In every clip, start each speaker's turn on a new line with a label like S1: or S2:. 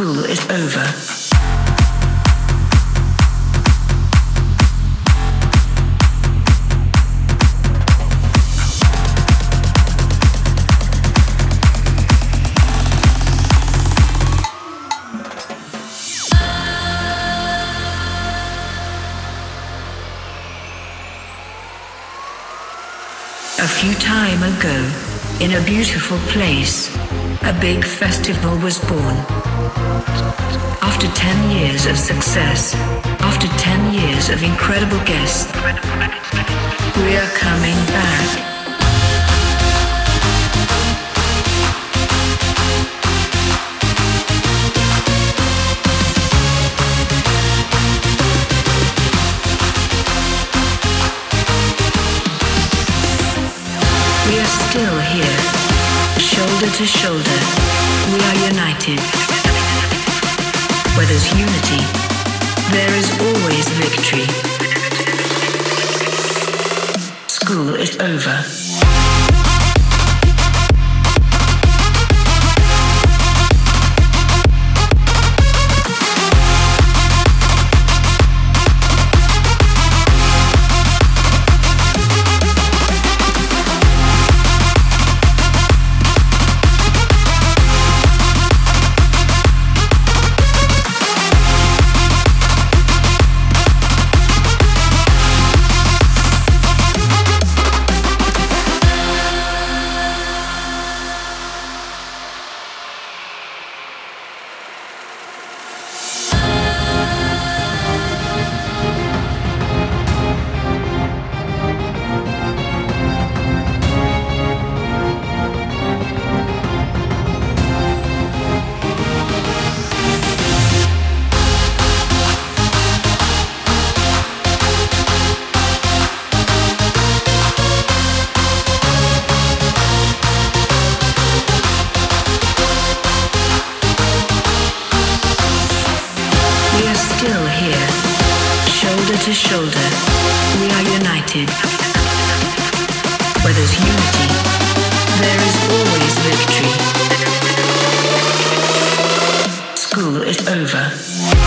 S1: School is over. A few time ago, in a beautiful place, a big festival was born. After 10 years of success, after 10 years of incredible guests, we are coming back. We are still here, shoulder to shoulder. We are united. Unity, there is always victory. School is over. To shoulder. We are united. Where there's unity, there is always victory. School is over.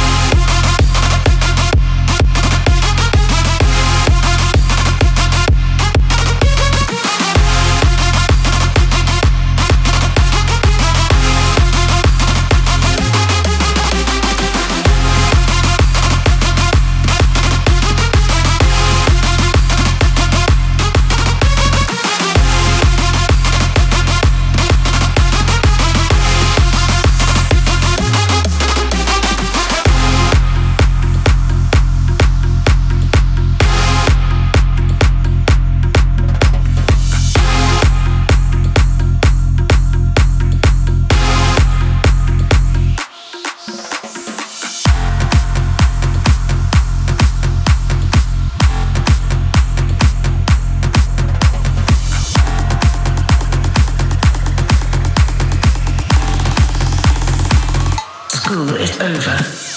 S1: School is over.